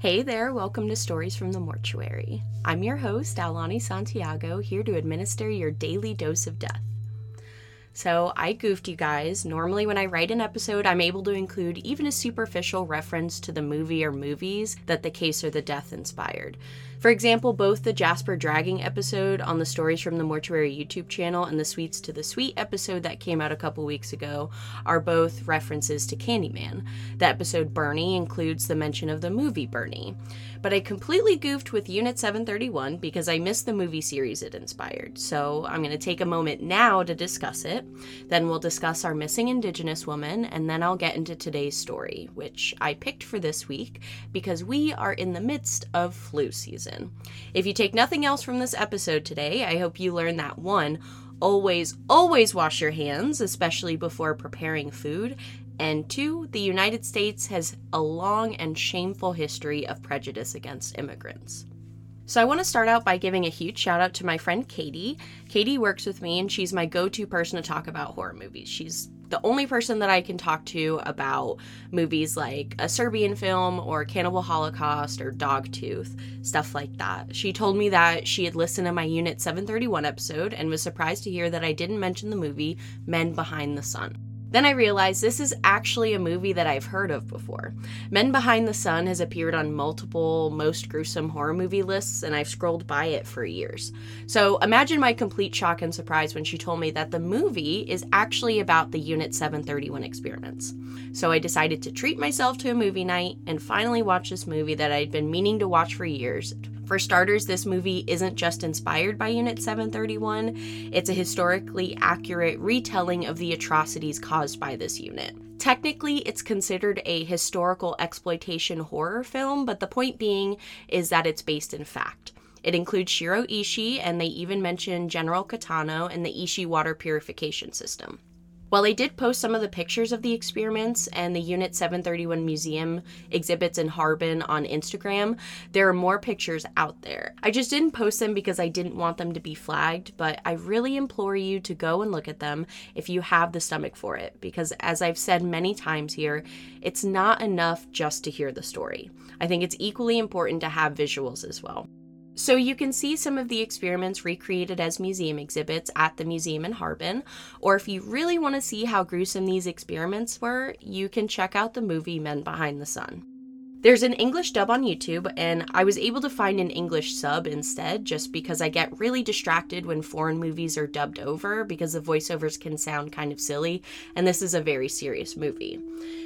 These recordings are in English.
Hey there, welcome to Stories from the Mortuary. I'm your host, Alani Santiago, here to administer your daily dose of death. So, I goofed you guys. Normally, when I write an episode, I'm able to include even a superficial reference to the movie or movies that the case or the death inspired. For example, both the Jasper Dragging episode on the Stories from the Mortuary YouTube channel and the Sweets to the Sweet episode that came out a couple weeks ago are both references to Candyman. The episode Bernie includes the mention of the movie Bernie. But I completely goofed with Unit 731 because I missed the movie series it inspired. So I'm going to take a moment now to discuss it. Then we'll discuss our missing Indigenous woman, and then I'll get into today's story, which I picked for this week because we are in the midst of flu season. If you take nothing else from this episode today, I hope you learn that one, always, always wash your hands, especially before preparing food. And two, the United States has a long and shameful history of prejudice against immigrants. So, I want to start out by giving a huge shout out to my friend Katie. Katie works with me, and she's my go to person to talk about horror movies. She's the only person that I can talk to about movies like a Serbian film or Cannibal Holocaust or Dogtooth, stuff like that. She told me that she had listened to my Unit 731 episode and was surprised to hear that I didn't mention the movie Men Behind the Sun. Then I realized this is actually a movie that I've heard of before. Men Behind the Sun has appeared on multiple most gruesome horror movie lists, and I've scrolled by it for years. So imagine my complete shock and surprise when she told me that the movie is actually about the Unit 731 experiments. So I decided to treat myself to a movie night and finally watch this movie that I'd been meaning to watch for years for starters, this movie isn't just inspired by Unit 731, it's a historically accurate retelling of the atrocities caused by this unit. Technically, it's considered a historical exploitation horror film, but the point being is that it's based in fact. It includes Shiro Ishii, and they even mention General Katano and the Ishii water purification system. While I did post some of the pictures of the experiments and the Unit 731 Museum exhibits in Harbin on Instagram, there are more pictures out there. I just didn't post them because I didn't want them to be flagged, but I really implore you to go and look at them if you have the stomach for it, because as I've said many times here, it's not enough just to hear the story. I think it's equally important to have visuals as well. So you can see some of the experiments recreated as museum exhibits at the museum in Harbin, or if you really want to see how gruesome these experiments were, you can check out the movie Men Behind the Sun. There's an English dub on YouTube, and I was able to find an English sub instead just because I get really distracted when foreign movies are dubbed over because the voiceovers can sound kind of silly, and this is a very serious movie.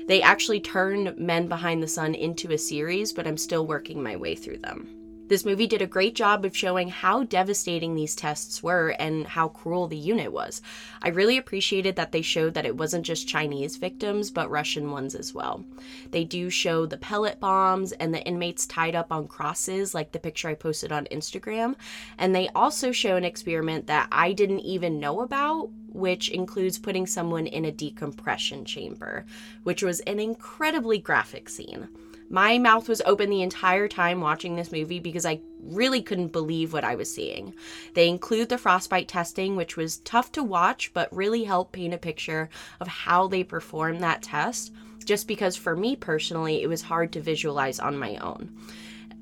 They actually turned Men Behind the Sun into a series, but I'm still working my way through them. This movie did a great job of showing how devastating these tests were and how cruel the unit was. I really appreciated that they showed that it wasn't just Chinese victims, but Russian ones as well. They do show the pellet bombs and the inmates tied up on crosses, like the picture I posted on Instagram. And they also show an experiment that I didn't even know about, which includes putting someone in a decompression chamber, which was an incredibly graphic scene. My mouth was open the entire time watching this movie because I really couldn't believe what I was seeing. They include the frostbite testing, which was tough to watch, but really helped paint a picture of how they performed that test, just because for me personally, it was hard to visualize on my own.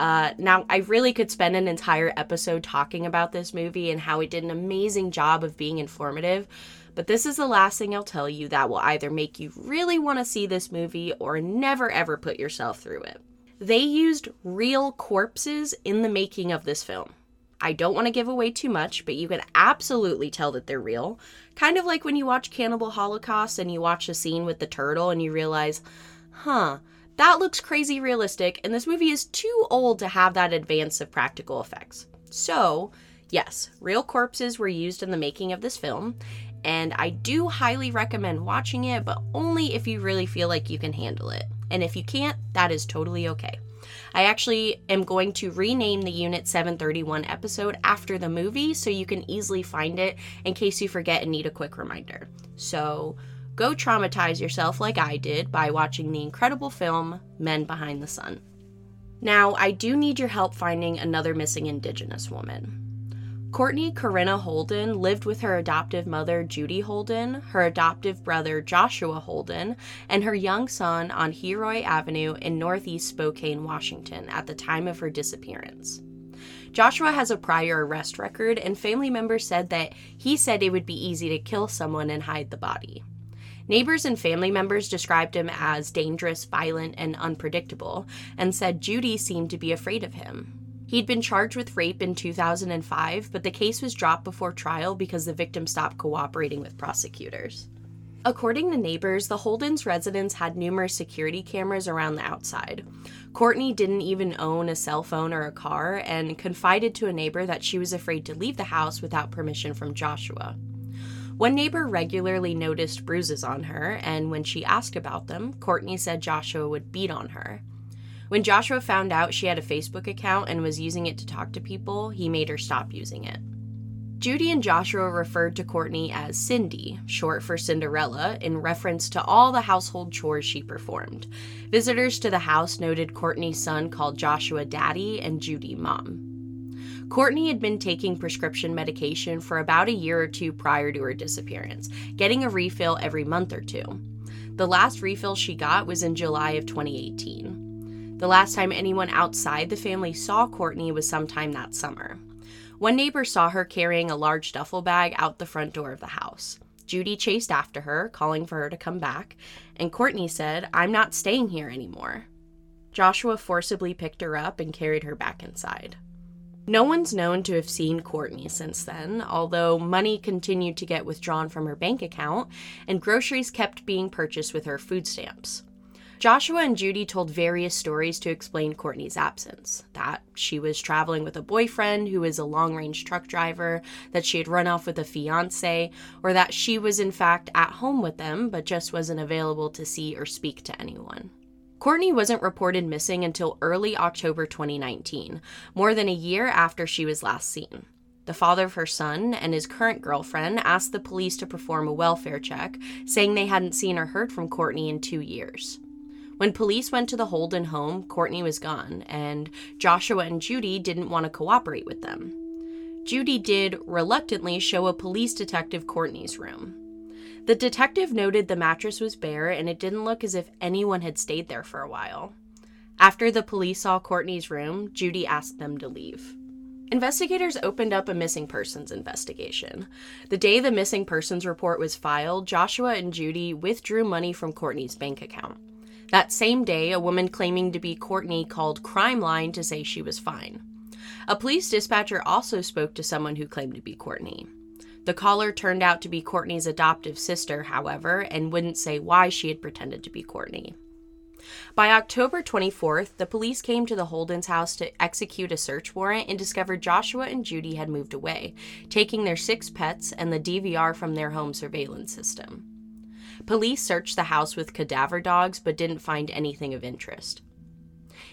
Uh, now, I really could spend an entire episode talking about this movie and how it did an amazing job of being informative, but this is the last thing I'll tell you that will either make you really want to see this movie or never ever put yourself through it. They used real corpses in the making of this film. I don't want to give away too much, but you can absolutely tell that they're real. Kind of like when you watch Cannibal Holocaust and you watch the scene with the turtle and you realize, huh, that looks crazy realistic, and this movie is too old to have that advance of practical effects. So, yes, real corpses were used in the making of this film, and I do highly recommend watching it, but only if you really feel like you can handle it. And if you can't, that is totally okay. I actually am going to rename the Unit 731 episode after the movie so you can easily find it in case you forget and need a quick reminder. So go traumatize yourself like I did by watching the incredible film Men Behind the Sun. Now, I do need your help finding another missing Indigenous woman. Courtney Corrinna Holden lived with her adoptive mother, Judy Holden, her adoptive brother, Joshua Holden, and her young son on Heroy Avenue in Northeast Spokane, Washington, at the time of her disappearance. Joshua has a prior arrest record, and family members said that he said it would be easy to kill someone and hide the body. Neighbors and family members described him as dangerous, violent, and unpredictable, and said Judy seemed to be afraid of him. He'd been charged with rape in 2005, but the case was dropped before trial because the victim stopped cooperating with prosecutors. According to neighbors, the Holden's residence had numerous security cameras around the outside. Courtney didn't even own a cell phone or a car and confided to a neighbor that she was afraid to leave the house without permission from Joshua. One neighbor regularly noticed bruises on her, and when she asked about them, Courtney said Joshua would beat on her. When Joshua found out she had a Facebook account and was using it to talk to people, he made her stop using it. Judy and Joshua referred to Courtney as Cindy, short for Cinderella, in reference to all the household chores she performed. Visitors to the house noted Courtney's son called Joshua Daddy and Judy Mom. Courtney had been taking prescription medication for about a year or two prior to her disappearance, getting a refill every month or two. The last refill she got was in July of 2018. The last time anyone outside the family saw Courtney was sometime that summer. One neighbor saw her carrying a large duffel bag out the front door of the house. Judy chased after her, calling for her to come back, and Courtney said, I'm not staying here anymore. Joshua forcibly picked her up and carried her back inside. No one's known to have seen Courtney since then, although money continued to get withdrawn from her bank account and groceries kept being purchased with her food stamps. Joshua and Judy told various stories to explain Courtney's absence that she was traveling with a boyfriend who is a long range truck driver, that she had run off with a fiance, or that she was in fact at home with them but just wasn't available to see or speak to anyone. Courtney wasn't reported missing until early October 2019, more than a year after she was last seen. The father of her son and his current girlfriend asked the police to perform a welfare check, saying they hadn't seen or heard from Courtney in two years. When police went to the Holden home, Courtney was gone, and Joshua and Judy didn't want to cooperate with them. Judy did reluctantly show a police detective Courtney's room. The detective noted the mattress was bare and it didn't look as if anyone had stayed there for a while. After the police saw Courtney's room, Judy asked them to leave. Investigators opened up a missing persons investigation. The day the missing persons report was filed, Joshua and Judy withdrew money from Courtney's bank account. That same day, a woman claiming to be Courtney called Crime Line to say she was fine. A police dispatcher also spoke to someone who claimed to be Courtney. The caller turned out to be Courtney's adoptive sister, however, and wouldn't say why she had pretended to be Courtney. By October 24th, the police came to the Holden's house to execute a search warrant and discovered Joshua and Judy had moved away, taking their six pets and the DVR from their home surveillance system. Police searched the house with cadaver dogs but didn't find anything of interest.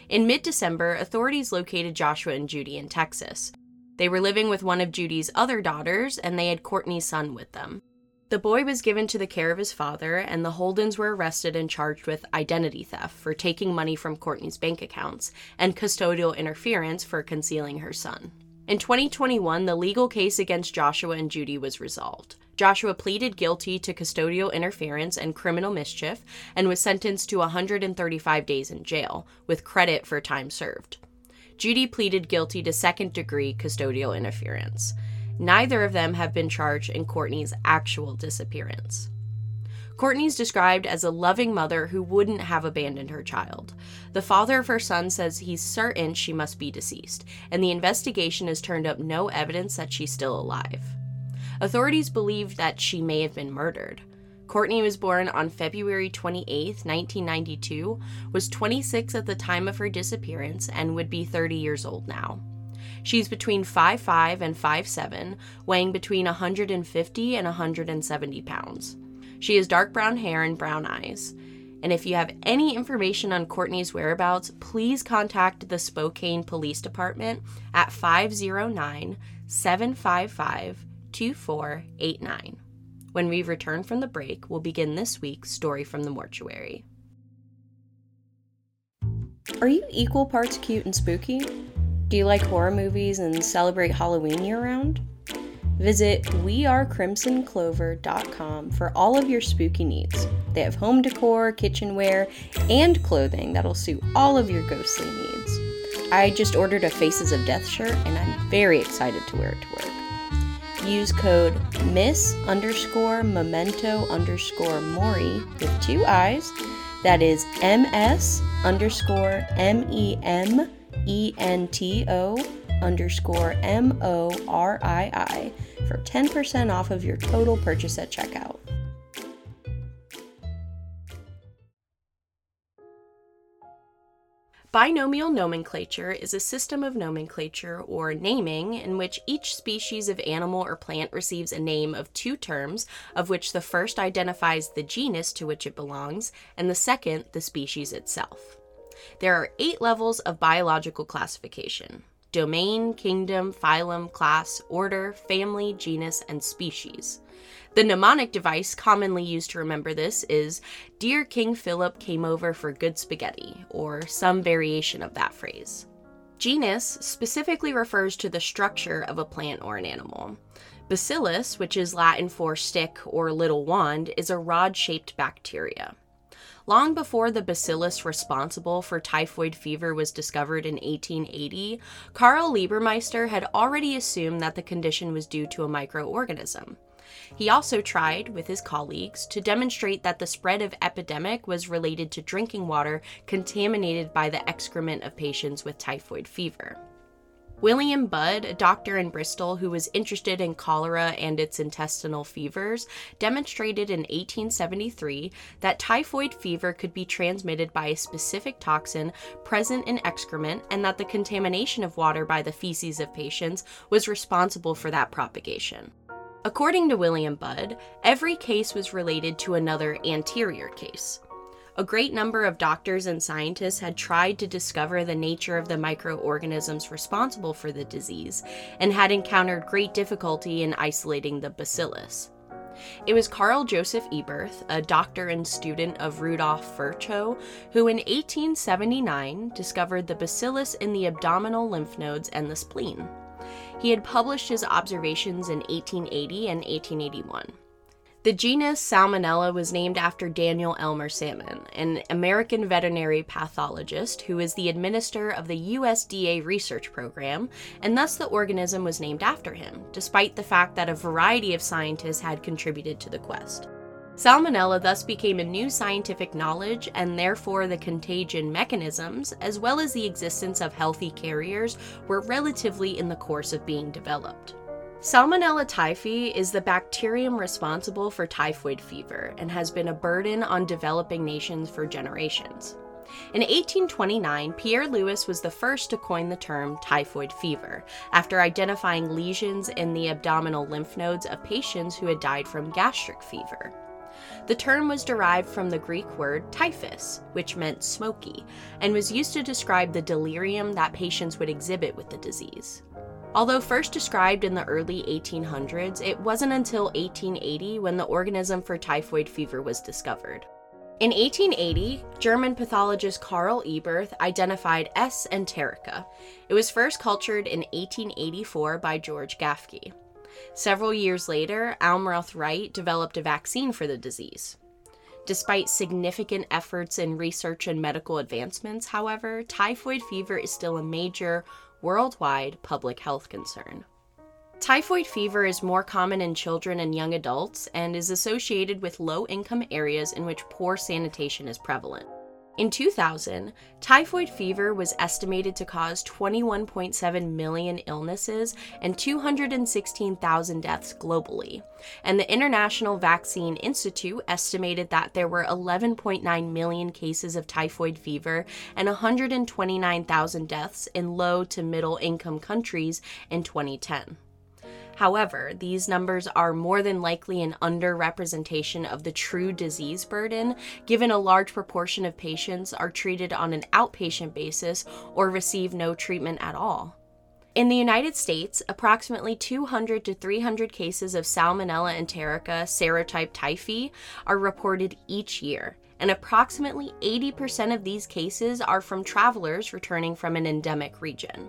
In mid December, authorities located Joshua and Judy in Texas. They were living with one of Judy's other daughters, and they had Courtney's son with them. The boy was given to the care of his father, and the Holdens were arrested and charged with identity theft for taking money from Courtney's bank accounts and custodial interference for concealing her son. In 2021, the legal case against Joshua and Judy was resolved. Joshua pleaded guilty to custodial interference and criminal mischief and was sentenced to 135 days in jail, with credit for time served. Judy pleaded guilty to second degree custodial interference. Neither of them have been charged in Courtney's actual disappearance. Courtney's described as a loving mother who wouldn't have abandoned her child. The father of her son says he's certain she must be deceased, and the investigation has turned up no evidence that she's still alive. Authorities believe that she may have been murdered. Courtney was born on February 28, 1992, was 26 at the time of her disappearance, and would be 30 years old now. She's between 5'5 and 5'7, weighing between 150 and 170 pounds. She has dark brown hair and brown eyes. And if you have any information on Courtney's whereabouts, please contact the Spokane Police Department at 509 755 2489. When we return from the break, we'll begin this week's story from the mortuary. Are you equal parts cute and spooky? Do you like horror movies and celebrate Halloween year round? Visit wearecrimsonclover.com for all of your spooky needs. They have home decor, kitchenware, and clothing that'll suit all of your ghostly needs. I just ordered a Faces of Death shirt and I'm very excited to wear it to work. Use code miss underscore memento underscore mori with two eyes. That is ms underscore m e m e n t o underscore m o r i i for 10% off of your total purchase at checkout. Binomial nomenclature is a system of nomenclature or naming in which each species of animal or plant receives a name of two terms, of which the first identifies the genus to which it belongs and the second the species itself. There are eight levels of biological classification domain, kingdom, phylum, class, order, family, genus, and species. The mnemonic device commonly used to remember this is Dear King Philip came over for good spaghetti, or some variation of that phrase. Genus specifically refers to the structure of a plant or an animal. Bacillus, which is Latin for stick or little wand, is a rod shaped bacteria. Long before the bacillus responsible for typhoid fever was discovered in 1880, Karl Liebermeister had already assumed that the condition was due to a microorganism. He also tried, with his colleagues, to demonstrate that the spread of epidemic was related to drinking water contaminated by the excrement of patients with typhoid fever. William Budd, a doctor in Bristol who was interested in cholera and its intestinal fevers, demonstrated in 1873 that typhoid fever could be transmitted by a specific toxin present in excrement and that the contamination of water by the feces of patients was responsible for that propagation. According to William Budd, every case was related to another anterior case. A great number of doctors and scientists had tried to discover the nature of the microorganisms responsible for the disease and had encountered great difficulty in isolating the bacillus. It was Karl Joseph Eberth, a doctor and student of Rudolf Virchow, who in 1879 discovered the bacillus in the abdominal lymph nodes and the spleen. He had published his observations in 1880 and 1881. The genus Salmonella was named after Daniel Elmer Salmon, an American veterinary pathologist who is the administrator of the USDA research program, and thus the organism was named after him, despite the fact that a variety of scientists had contributed to the quest. Salmonella thus became a new scientific knowledge, and therefore the contagion mechanisms, as well as the existence of healthy carriers, were relatively in the course of being developed. Salmonella typhi is the bacterium responsible for typhoid fever and has been a burden on developing nations for generations. In 1829, Pierre Louis was the first to coin the term typhoid fever, after identifying lesions in the abdominal lymph nodes of patients who had died from gastric fever. The term was derived from the Greek word typhus, which meant smoky, and was used to describe the delirium that patients would exhibit with the disease. Although first described in the early 1800s, it wasn't until 1880 when the organism for typhoid fever was discovered. In 1880, German pathologist Karl Eberth identified S. enterica. It was first cultured in 1884 by George Gaffky. Several years later, Almroth Wright developed a vaccine for the disease. Despite significant efforts in research and medical advancements, however, typhoid fever is still a major worldwide public health concern. Typhoid fever is more common in children and young adults and is associated with low income areas in which poor sanitation is prevalent. In 2000, typhoid fever was estimated to cause 21.7 million illnesses and 216,000 deaths globally. And the International Vaccine Institute estimated that there were 11.9 million cases of typhoid fever and 129,000 deaths in low to middle income countries in 2010. However, these numbers are more than likely an underrepresentation of the true disease burden, given a large proportion of patients are treated on an outpatient basis or receive no treatment at all. In the United States, approximately 200 to 300 cases of Salmonella enterica serotype typhi are reported each year, and approximately 80% of these cases are from travelers returning from an endemic region.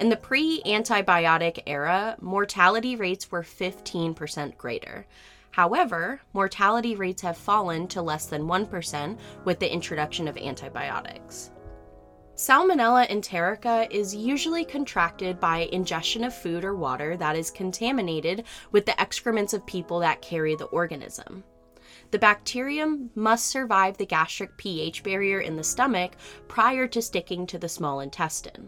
In the pre antibiotic era, mortality rates were 15% greater. However, mortality rates have fallen to less than 1% with the introduction of antibiotics. Salmonella enterica is usually contracted by ingestion of food or water that is contaminated with the excrements of people that carry the organism. The bacterium must survive the gastric pH barrier in the stomach prior to sticking to the small intestine.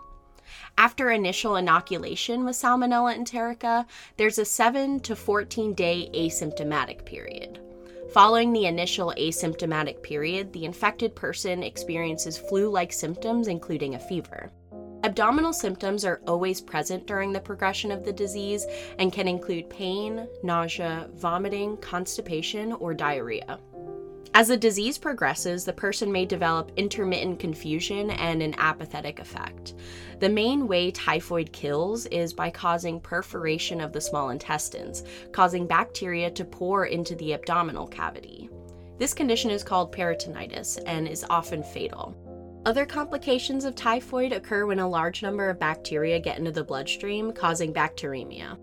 After initial inoculation with Salmonella enterica, there's a 7 to 14 day asymptomatic period. Following the initial asymptomatic period, the infected person experiences flu like symptoms, including a fever. Abdominal symptoms are always present during the progression of the disease and can include pain, nausea, vomiting, constipation, or diarrhea. As the disease progresses, the person may develop intermittent confusion and an apathetic effect. The main way typhoid kills is by causing perforation of the small intestines, causing bacteria to pour into the abdominal cavity. This condition is called peritonitis and is often fatal. Other complications of typhoid occur when a large number of bacteria get into the bloodstream, causing bacteremia.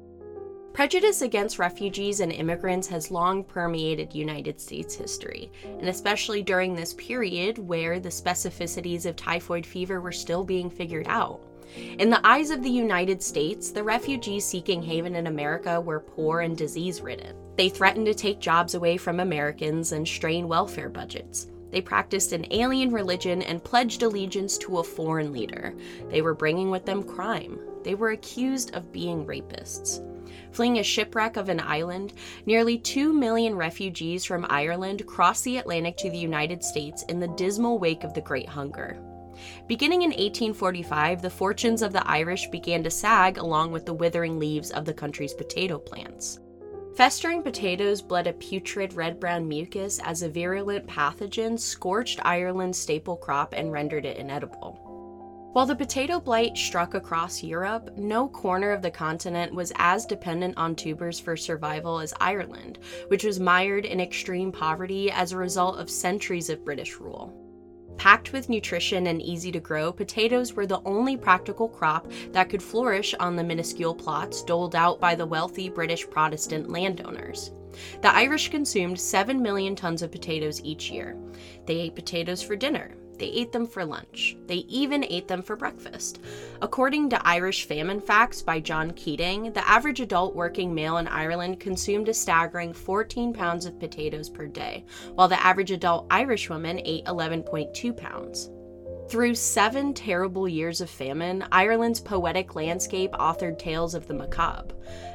Prejudice against refugees and immigrants has long permeated United States history, and especially during this period where the specificities of typhoid fever were still being figured out. In the eyes of the United States, the refugees seeking haven in America were poor and disease ridden. They threatened to take jobs away from Americans and strain welfare budgets. They practiced an alien religion and pledged allegiance to a foreign leader. They were bringing with them crime. They were accused of being rapists fleeing a shipwreck of an island, nearly 2 million refugees from Ireland crossed the Atlantic to the United States in the dismal wake of the Great Hunger. Beginning in 1845, the fortunes of the Irish began to sag along with the withering leaves of the country's potato plants. Festering potatoes bled a putrid red brown mucus as a virulent pathogen scorched Ireland's staple crop and rendered it inedible. While the potato blight struck across Europe, no corner of the continent was as dependent on tubers for survival as Ireland, which was mired in extreme poverty as a result of centuries of British rule. Packed with nutrition and easy to grow, potatoes were the only practical crop that could flourish on the minuscule plots doled out by the wealthy British Protestant landowners. The Irish consumed 7 million tons of potatoes each year. They ate potatoes for dinner, they ate them for lunch. They even ate them for breakfast. According to Irish Famine Facts by John Keating, the average adult working male in Ireland consumed a staggering 14 pounds of potatoes per day, while the average adult Irish woman ate 11.2 pounds. Through seven terrible years of famine, Ireland's poetic landscape authored tales of the macabre.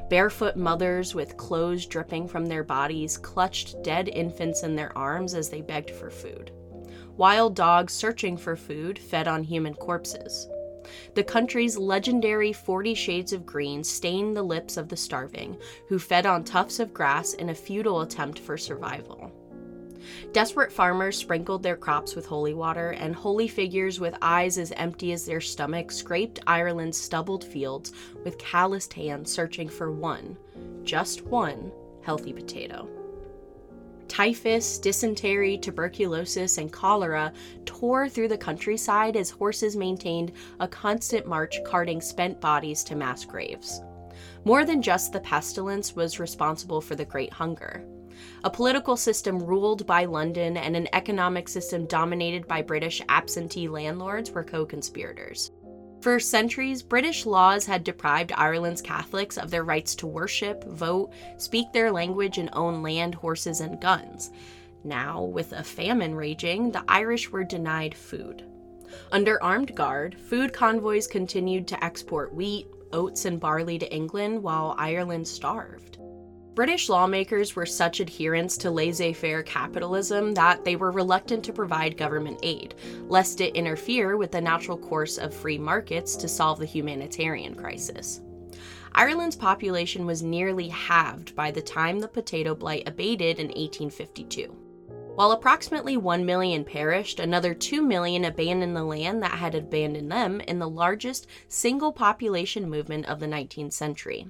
Barefoot mothers with clothes dripping from their bodies clutched dead infants in their arms as they begged for food wild dogs searching for food fed on human corpses. The country's legendary 40 Shades of Green stained the lips of the starving, who fed on tufts of grass in a futile attempt for survival. Desperate farmers sprinkled their crops with holy water, and holy figures with eyes as empty as their stomachs scraped Ireland's stubbled fields with calloused hands searching for one, just one, healthy potato. Typhus, dysentery, tuberculosis, and cholera tore through the countryside as horses maintained a constant march carting spent bodies to mass graves. More than just the pestilence was responsible for the Great Hunger. A political system ruled by London and an economic system dominated by British absentee landlords were co conspirators. For centuries, British laws had deprived Ireland's Catholics of their rights to worship, vote, speak their language, and own land, horses, and guns. Now, with a famine raging, the Irish were denied food. Under armed guard, food convoys continued to export wheat, oats, and barley to England while Ireland starved. British lawmakers were such adherents to laissez faire capitalism that they were reluctant to provide government aid, lest it interfere with the natural course of free markets to solve the humanitarian crisis. Ireland's population was nearly halved by the time the potato blight abated in 1852. While approximately 1 million perished, another 2 million abandoned the land that had abandoned them in the largest single population movement of the 19th century.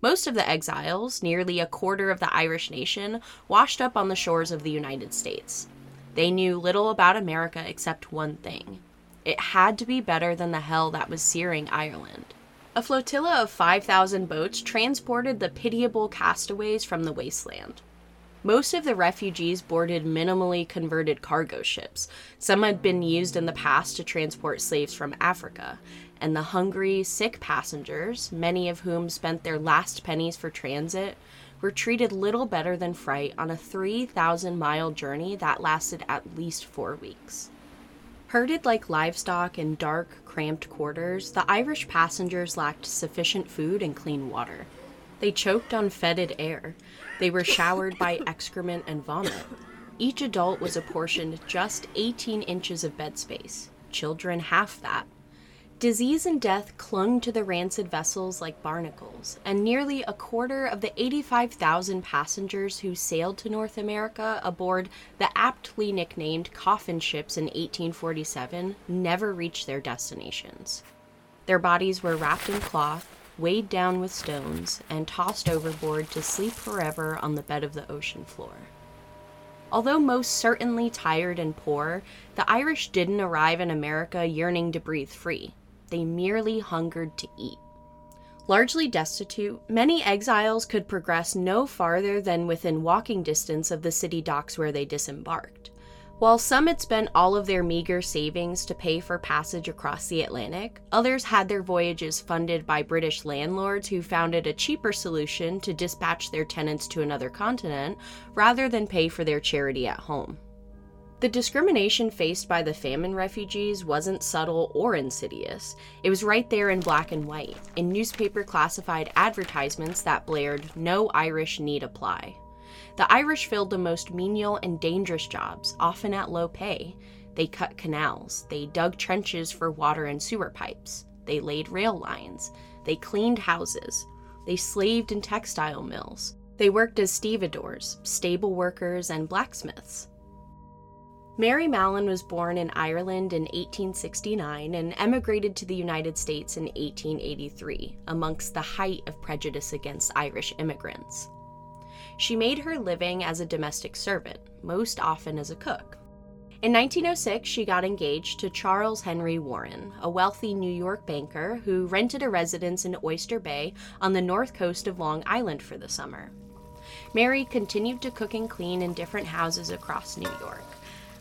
Most of the exiles, nearly a quarter of the Irish nation, washed up on the shores of the United States. They knew little about America except one thing It had to be better than the hell that was searing Ireland. A flotilla of 5,000 boats transported the pitiable castaways from the wasteland. Most of the refugees boarded minimally converted cargo ships. Some had been used in the past to transport slaves from Africa, and the hungry, sick passengers, many of whom spent their last pennies for transit, were treated little better than fright on a 3,000 mile journey that lasted at least four weeks. Herded like livestock in dark, cramped quarters, the Irish passengers lacked sufficient food and clean water. They choked on fetid air. They were showered by excrement and vomit. Each adult was apportioned just 18 inches of bed space, children half that. Disease and death clung to the rancid vessels like barnacles, and nearly a quarter of the 85,000 passengers who sailed to North America aboard the aptly nicknamed coffin ships in 1847 never reached their destinations. Their bodies were wrapped in cloth, weighed down with stones, and tossed overboard to sleep forever on the bed of the ocean floor. Although most certainly tired and poor, the Irish didn't arrive in America yearning to breathe free they merely hungered to eat. Largely destitute, many exiles could progress no farther than within walking distance of the city docks where they disembarked. While some had spent all of their meager savings to pay for passage across the Atlantic, others had their voyages funded by British landlords who found it a cheaper solution to dispatch their tenants to another continent rather than pay for their charity at home. The discrimination faced by the famine refugees wasn't subtle or insidious. It was right there in black and white, in newspaper classified advertisements that blared, No Irish Need Apply. The Irish filled the most menial and dangerous jobs, often at low pay. They cut canals, they dug trenches for water and sewer pipes, they laid rail lines, they cleaned houses, they slaved in textile mills, they worked as stevedores, stable workers, and blacksmiths. Mary Mallon was born in Ireland in 1869 and emigrated to the United States in 1883, amongst the height of prejudice against Irish immigrants. She made her living as a domestic servant, most often as a cook. In 1906, she got engaged to Charles Henry Warren, a wealthy New York banker who rented a residence in Oyster Bay on the north coast of Long Island for the summer. Mary continued to cook and clean in different houses across New York.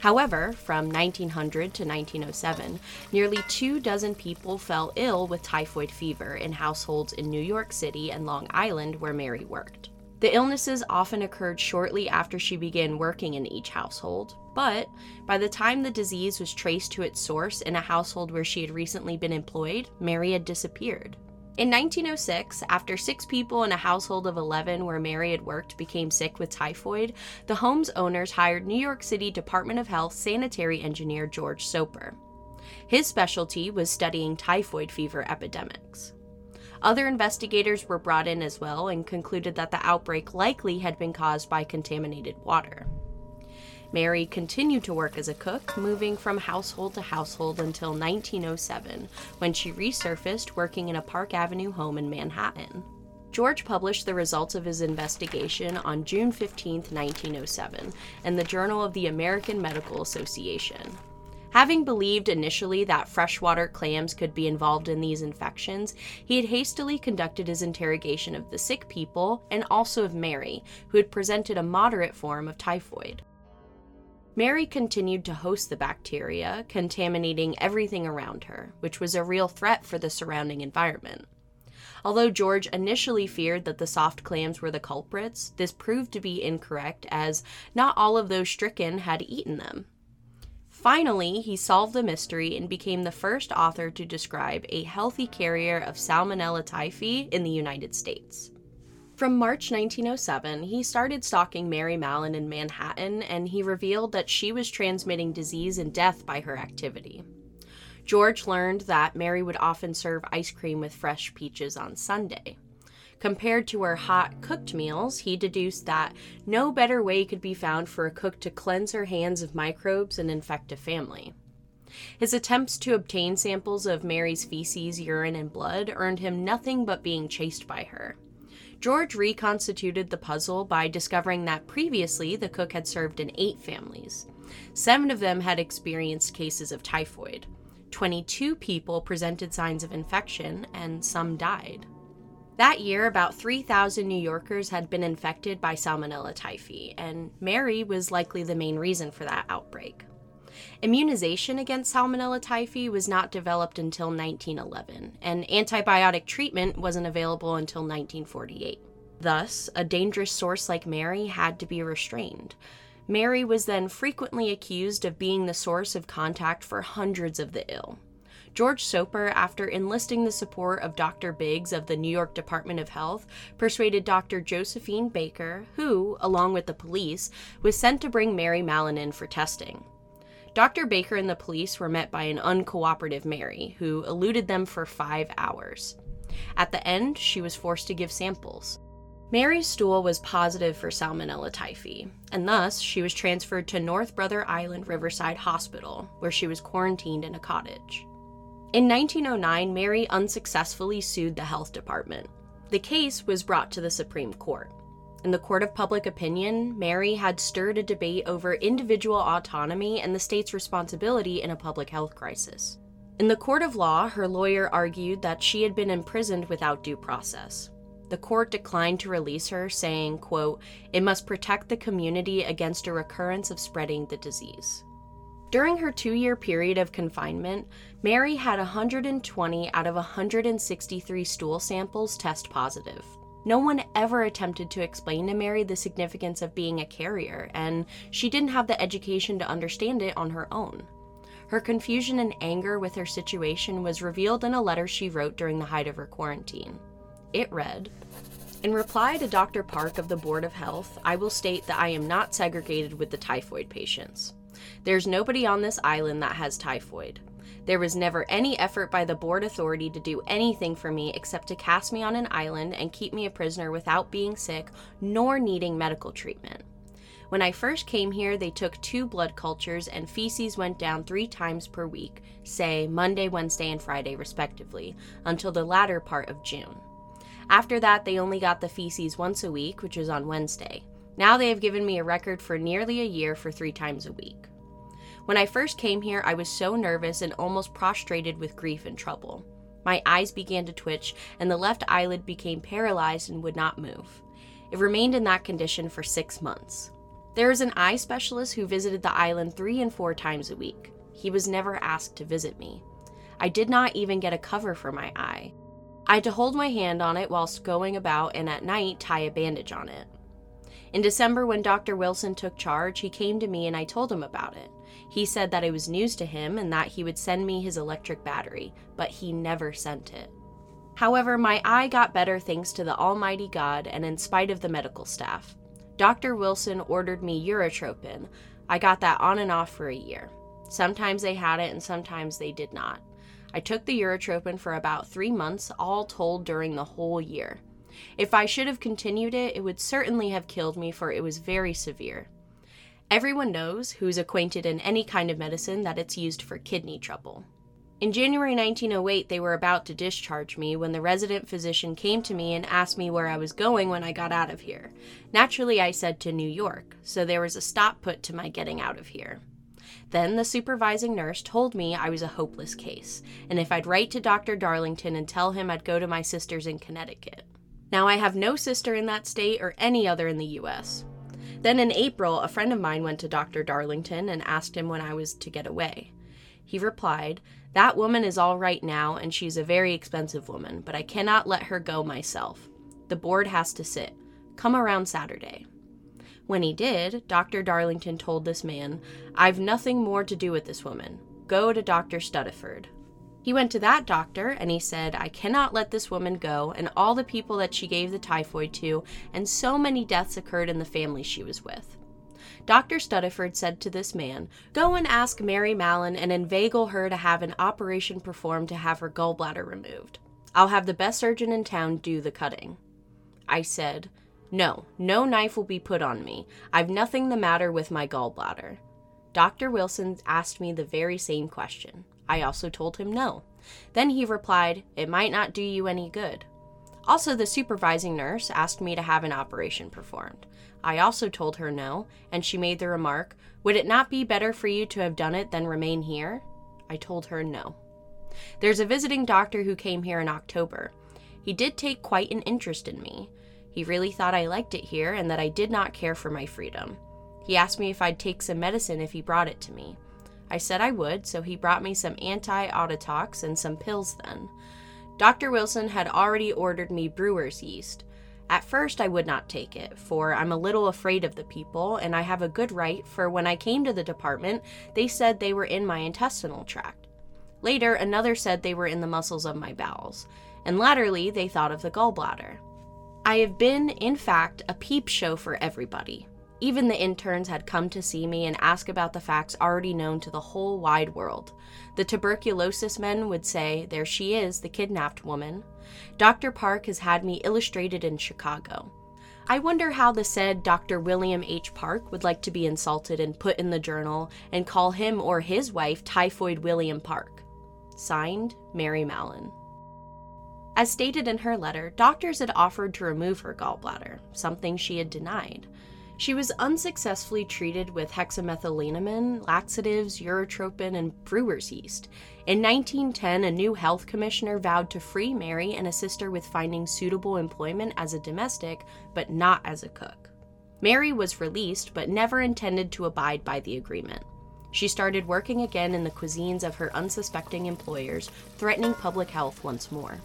However, from 1900 to 1907, nearly two dozen people fell ill with typhoid fever in households in New York City and Long Island where Mary worked. The illnesses often occurred shortly after she began working in each household, but by the time the disease was traced to its source in a household where she had recently been employed, Mary had disappeared. In 1906, after six people in a household of 11 where Mary had worked became sick with typhoid, the home's owners hired New York City Department of Health sanitary engineer George Soper. His specialty was studying typhoid fever epidemics. Other investigators were brought in as well and concluded that the outbreak likely had been caused by contaminated water. Mary continued to work as a cook, moving from household to household until 1907, when she resurfaced working in a Park Avenue home in Manhattan. George published the results of his investigation on June 15, 1907, in the Journal of the American Medical Association. Having believed initially that freshwater clams could be involved in these infections, he had hastily conducted his interrogation of the sick people and also of Mary, who had presented a moderate form of typhoid. Mary continued to host the bacteria, contaminating everything around her, which was a real threat for the surrounding environment. Although George initially feared that the soft clams were the culprits, this proved to be incorrect as not all of those stricken had eaten them. Finally, he solved the mystery and became the first author to describe a healthy carrier of Salmonella typhi in the United States. From March 1907, he started stalking Mary Mallon in Manhattan, and he revealed that she was transmitting disease and death by her activity. George learned that Mary would often serve ice cream with fresh peaches on Sunday. Compared to her hot cooked meals, he deduced that no better way could be found for a cook to cleanse her hands of microbes and infect a family. His attempts to obtain samples of Mary's feces, urine, and blood earned him nothing but being chased by her. George reconstituted the puzzle by discovering that previously the cook had served in eight families. Seven of them had experienced cases of typhoid. 22 people presented signs of infection, and some died. That year, about 3,000 New Yorkers had been infected by Salmonella typhi, and Mary was likely the main reason for that outbreak. Immunization against Salmonella typhi was not developed until 1911, and antibiotic treatment wasn't available until 1948. Thus, a dangerous source like Mary had to be restrained. Mary was then frequently accused of being the source of contact for hundreds of the ill. George Soper, after enlisting the support of Dr. Biggs of the New York Department of Health, persuaded Dr. Josephine Baker, who, along with the police, was sent to bring Mary Mallon in for testing. Dr. Baker and the police were met by an uncooperative Mary, who eluded them for five hours. At the end, she was forced to give samples. Mary's stool was positive for Salmonella typhi, and thus she was transferred to North Brother Island Riverside Hospital, where she was quarantined in a cottage. In 1909, Mary unsuccessfully sued the health department. The case was brought to the Supreme Court. In the court of public opinion, Mary had stirred a debate over individual autonomy and the state's responsibility in a public health crisis. In the court of law, her lawyer argued that she had been imprisoned without due process the court declined to release her, saying, quote, It must protect the community against a recurrence of spreading the disease. During her two year period of confinement, Mary had 120 out of 163 stool samples test positive. No one ever attempted to explain to Mary the significance of being a carrier, and she didn't have the education to understand it on her own. Her confusion and anger with her situation was revealed in a letter she wrote during the height of her quarantine. It read In reply to Dr. Park of the Board of Health, I will state that I am not segregated with the typhoid patients. There's nobody on this island that has typhoid. There was never any effort by the board authority to do anything for me except to cast me on an island and keep me a prisoner without being sick nor needing medical treatment. When I first came here, they took two blood cultures and feces went down three times per week, say Monday, Wednesday, and Friday, respectively, until the latter part of June. After that, they only got the feces once a week, which was on Wednesday. Now they have given me a record for nearly a year for three times a week. When I first came here, I was so nervous and almost prostrated with grief and trouble. My eyes began to twitch, and the left eyelid became paralyzed and would not move. It remained in that condition for six months. There is an eye specialist who visited the island three and four times a week. He was never asked to visit me. I did not even get a cover for my eye. I had to hold my hand on it whilst going about and at night tie a bandage on it. In December, when Dr. Wilson took charge, he came to me and I told him about it. He said that it was news to him and that he would send me his electric battery, but he never sent it. However, my eye got better thanks to the Almighty God and in spite of the medical staff. Dr. Wilson ordered me Urotropin. I got that on and off for a year. Sometimes they had it and sometimes they did not. I took the Urotropin for about three months, all told during the whole year. If I should have continued it, it would certainly have killed me, for it was very severe. Everyone knows, who's acquainted in any kind of medicine, that it's used for kidney trouble. In January 1908, they were about to discharge me when the resident physician came to me and asked me where I was going when I got out of here. Naturally, I said to New York, so there was a stop put to my getting out of here. Then the supervising nurse told me I was a hopeless case, and if I'd write to Dr. Darlington and tell him I'd go to my sister's in Connecticut. Now, I have no sister in that state or any other in the US. Then in April, a friend of mine went to Dr. Darlington and asked him when I was to get away. He replied, That woman is all right now, and she's a very expensive woman, but I cannot let her go myself. The board has to sit. Come around Saturday. When he did, Dr. Darlington told this man, I've nothing more to do with this woman. Go to Dr. Studdiford. He went to that doctor and he said, I cannot let this woman go, and all the people that she gave the typhoid to, and so many deaths occurred in the family she was with. Dr. Studdiford said to this man, Go and ask Mary Mallon and inveigle her to have an operation performed to have her gallbladder removed. I'll have the best surgeon in town do the cutting. I said, no, no knife will be put on me. I've nothing the matter with my gallbladder. Dr. Wilson asked me the very same question. I also told him no. Then he replied, It might not do you any good. Also, the supervising nurse asked me to have an operation performed. I also told her no, and she made the remark, Would it not be better for you to have done it than remain here? I told her no. There's a visiting doctor who came here in October. He did take quite an interest in me. He really thought I liked it here and that I did not care for my freedom. He asked me if I'd take some medicine if he brought it to me. I said I would, so he brought me some anti autotox and some pills then. Dr. Wilson had already ordered me brewer's yeast. At first, I would not take it, for I'm a little afraid of the people, and I have a good right, for when I came to the department, they said they were in my intestinal tract. Later, another said they were in the muscles of my bowels, and latterly, they thought of the gallbladder. I have been, in fact, a peep show for everybody. Even the interns had come to see me and ask about the facts already known to the whole wide world. The tuberculosis men would say, There she is, the kidnapped woman. Dr. Park has had me illustrated in Chicago. I wonder how the said Dr. William H. Park would like to be insulted and put in the journal and call him or his wife Typhoid William Park. Signed, Mary Mallon. As stated in her letter, doctors had offered to remove her gallbladder, something she had denied. She was unsuccessfully treated with hexamethylenamine, laxatives, urotropin, and brewer's yeast. In 1910, a new health commissioner vowed to free Mary and assist her with finding suitable employment as a domestic, but not as a cook. Mary was released, but never intended to abide by the agreement. She started working again in the cuisines of her unsuspecting employers, threatening public health once more.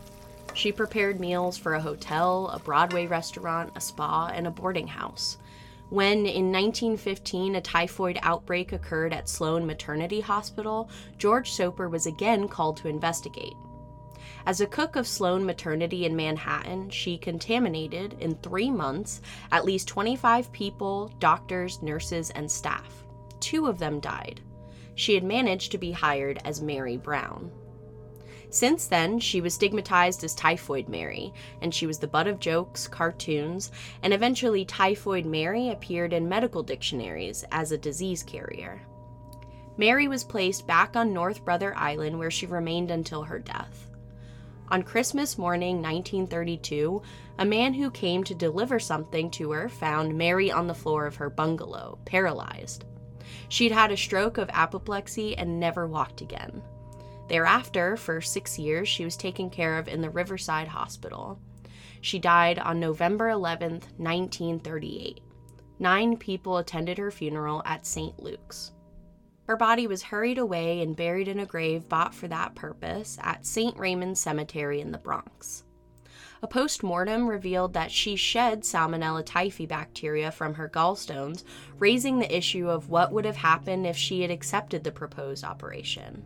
She prepared meals for a hotel, a Broadway restaurant, a spa, and a boarding house when in 1915 a typhoid outbreak occurred at Sloane Maternity Hospital, George Soper was again called to investigate. As a cook of Sloane Maternity in Manhattan, she contaminated, in three months, at least 25 people, doctors, nurses, and staff. Two of them died. She had managed to be hired as Mary Brown. Since then, she was stigmatized as Typhoid Mary, and she was the butt of jokes, cartoons, and eventually Typhoid Mary appeared in medical dictionaries as a disease carrier. Mary was placed back on North Brother Island where she remained until her death. On Christmas morning 1932, a man who came to deliver something to her found Mary on the floor of her bungalow, paralyzed. She'd had a stroke of apoplexy and never walked again. Thereafter, for six years, she was taken care of in the Riverside Hospital. She died on November 11, 1938. Nine people attended her funeral at St. Luke's. Her body was hurried away and buried in a grave bought for that purpose at St. Raymond Cemetery in the Bronx. A post mortem revealed that she shed Salmonella typhi bacteria from her gallstones, raising the issue of what would have happened if she had accepted the proposed operation.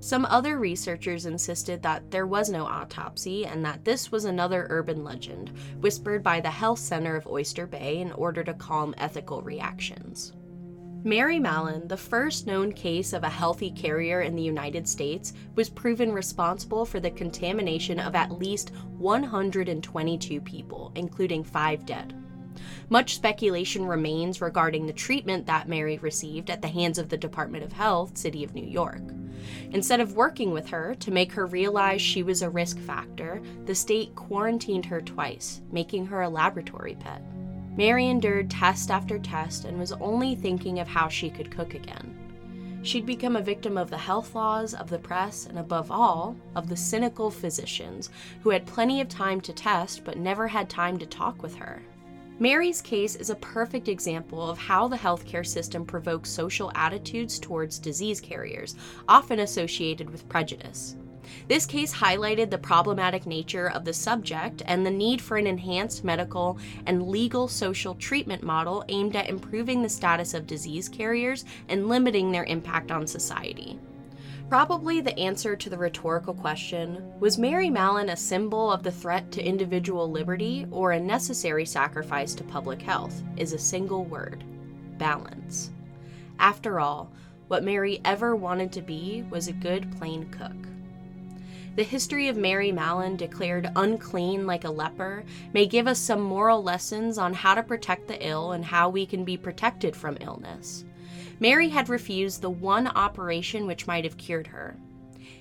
Some other researchers insisted that there was no autopsy and that this was another urban legend, whispered by the Health Center of Oyster Bay in order to calm ethical reactions. Mary Mallon, the first known case of a healthy carrier in the United States, was proven responsible for the contamination of at least 122 people, including five dead. Much speculation remains regarding the treatment that Mary received at the hands of the Department of Health, City of New York. Instead of working with her to make her realize she was a risk factor, the state quarantined her twice, making her a laboratory pet. Mary endured test after test and was only thinking of how she could cook again. She'd become a victim of the health laws, of the press, and above all, of the cynical physicians who had plenty of time to test but never had time to talk with her. Mary's case is a perfect example of how the healthcare system provokes social attitudes towards disease carriers, often associated with prejudice. This case highlighted the problematic nature of the subject and the need for an enhanced medical and legal social treatment model aimed at improving the status of disease carriers and limiting their impact on society. Probably the answer to the rhetorical question was Mary Mallon a symbol of the threat to individual liberty or a necessary sacrifice to public health is a single word balance. After all, what Mary ever wanted to be was a good plain cook. The history of Mary Mallon, declared unclean like a leper, may give us some moral lessons on how to protect the ill and how we can be protected from illness. Mary had refused the one operation which might have cured her.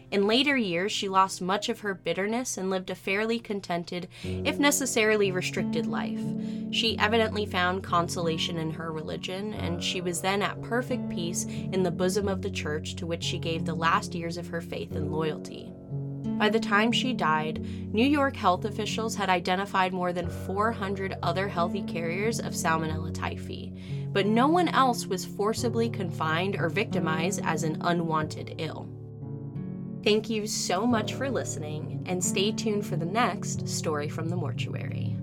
In later years, she lost much of her bitterness and lived a fairly contented, if necessarily restricted, life. She evidently found consolation in her religion, and she was then at perfect peace in the bosom of the church to which she gave the last years of her faith and loyalty. By the time she died, New York health officials had identified more than 400 other healthy carriers of Salmonella typhi, but no one else was forcibly confined or victimized as an unwanted ill. Thank you so much for listening, and stay tuned for the next story from the mortuary.